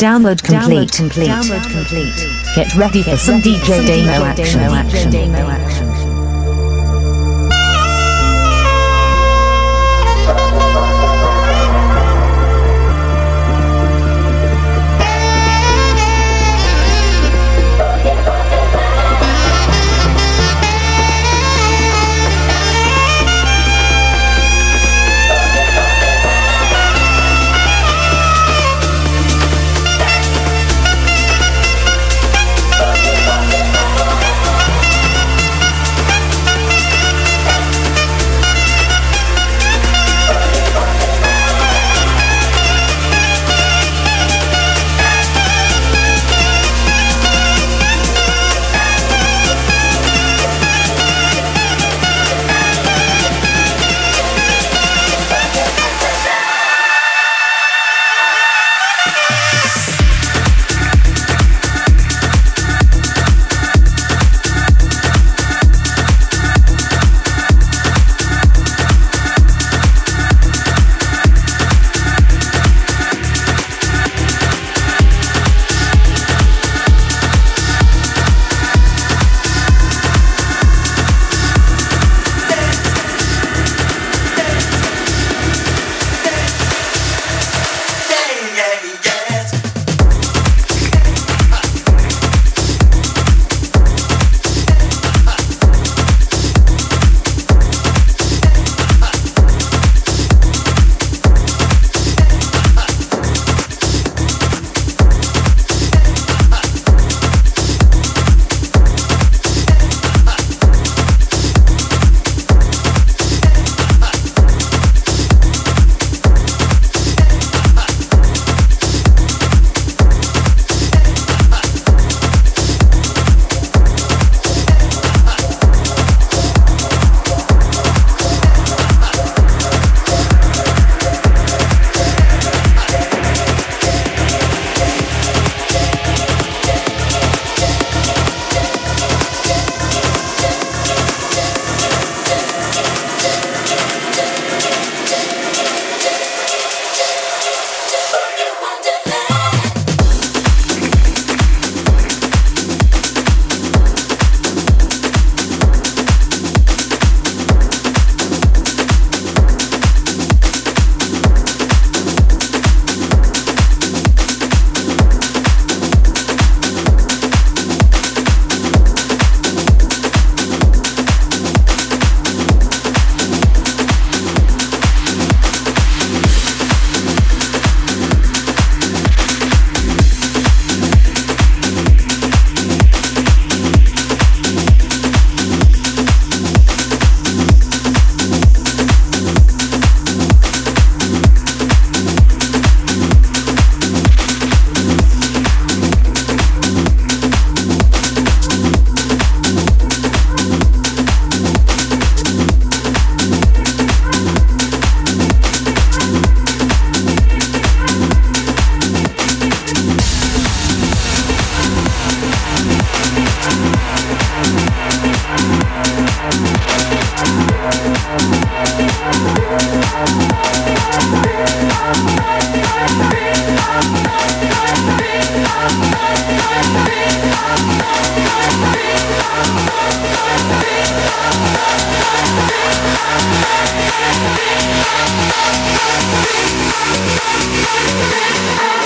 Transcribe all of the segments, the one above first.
Download complete. complete. Download complete. Get ready for some DJ demo action. I'm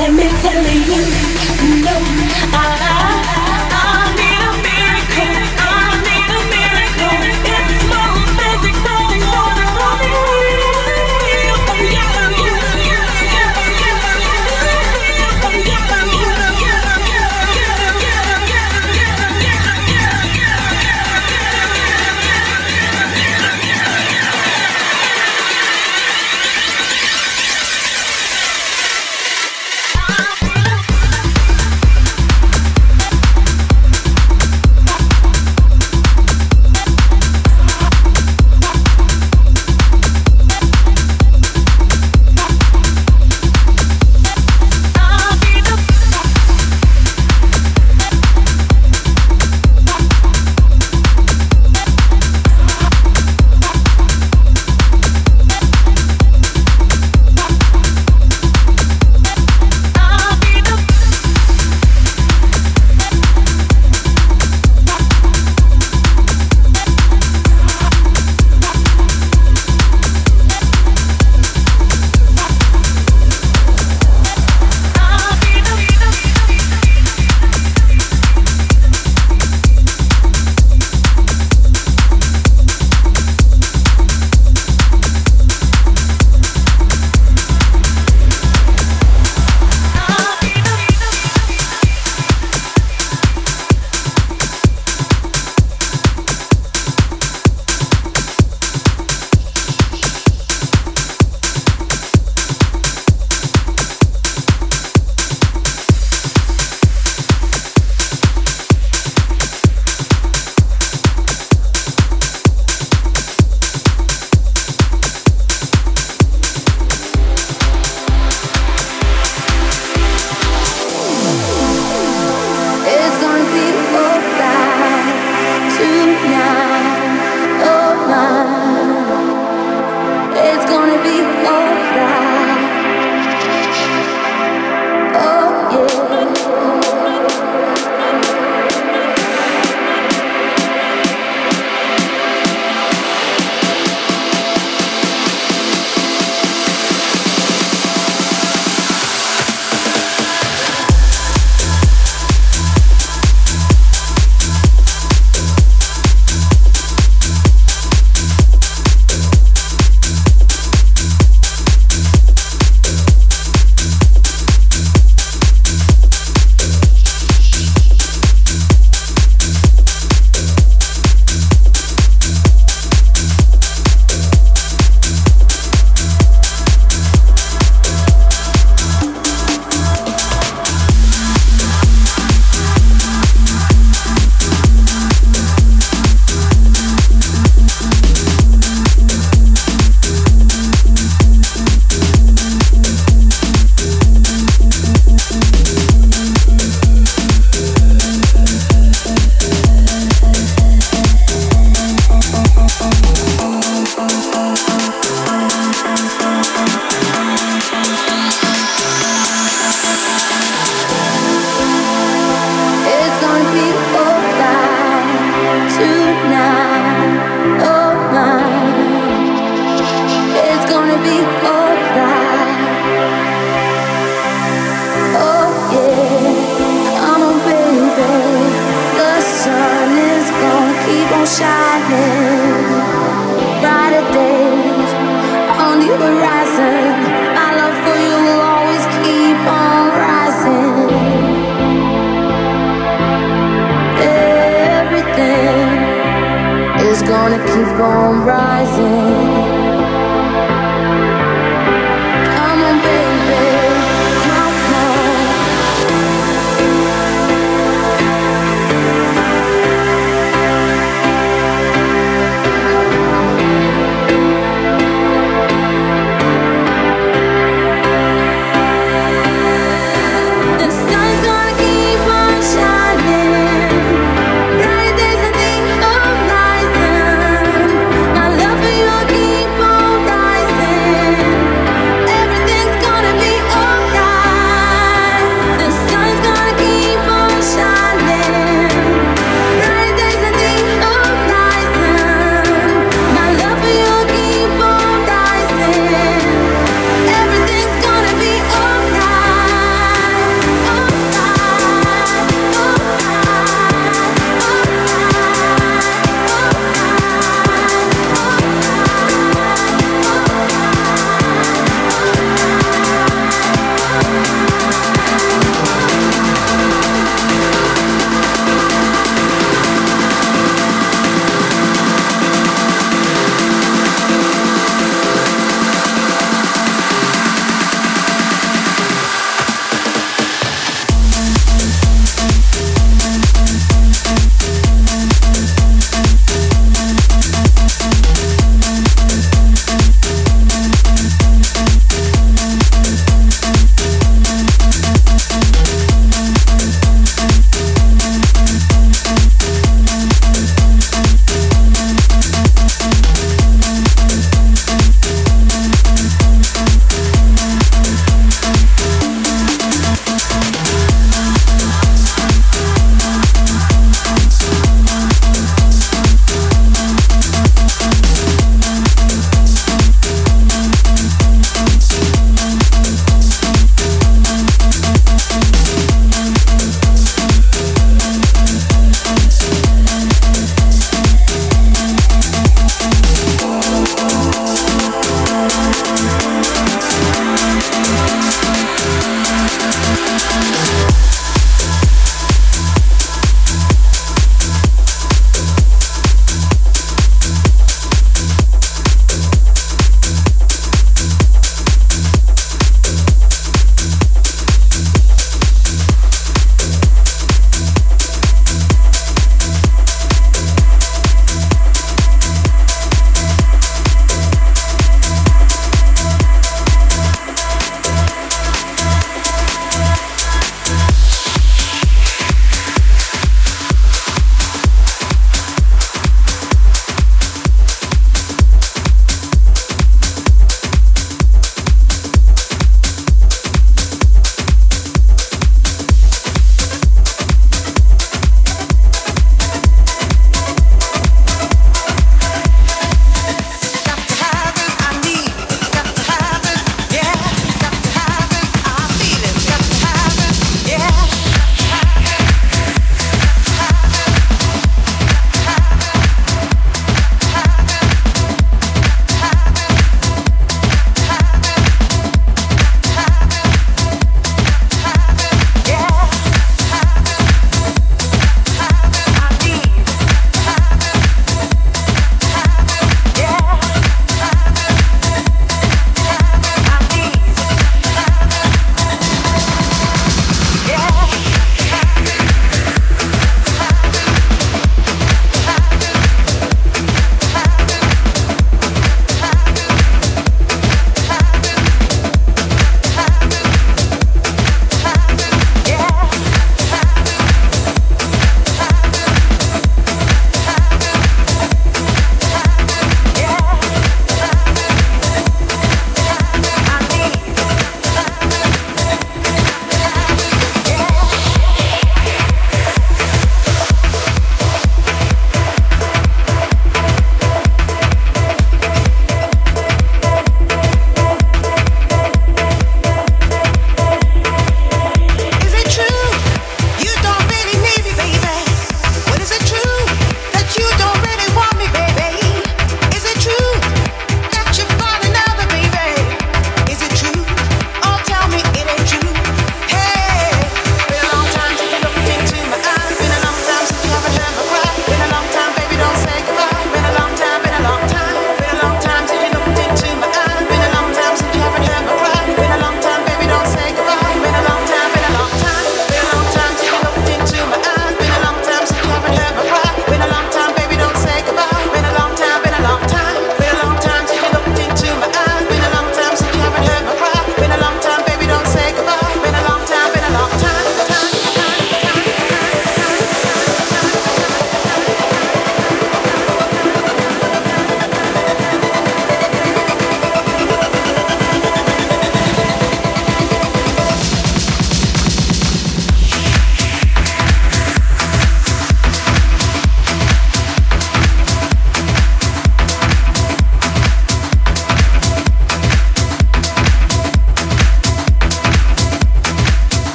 Let me tell you, no, I. keep on rising.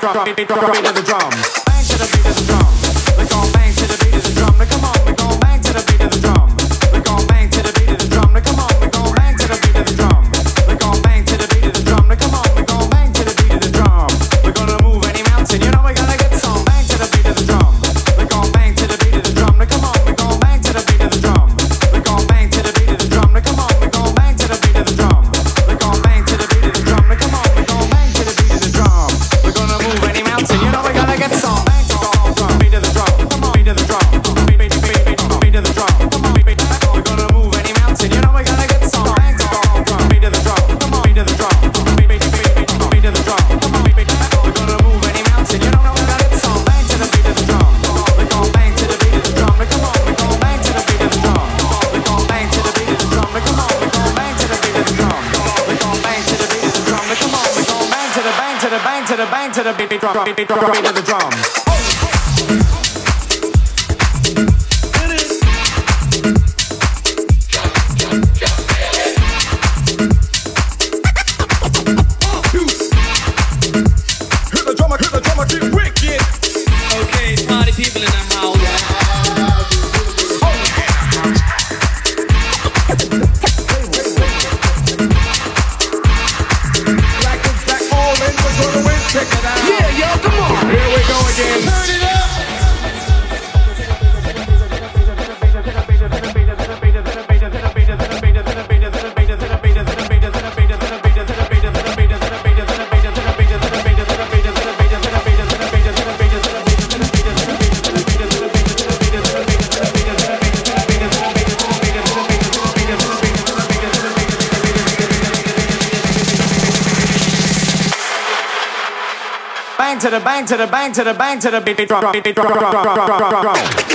drop, drop, drop, drop into the drum. drop it, drop it. bang to the bang to the beat beat, drop, beat, beat, drop, drop, drop, drop, drop.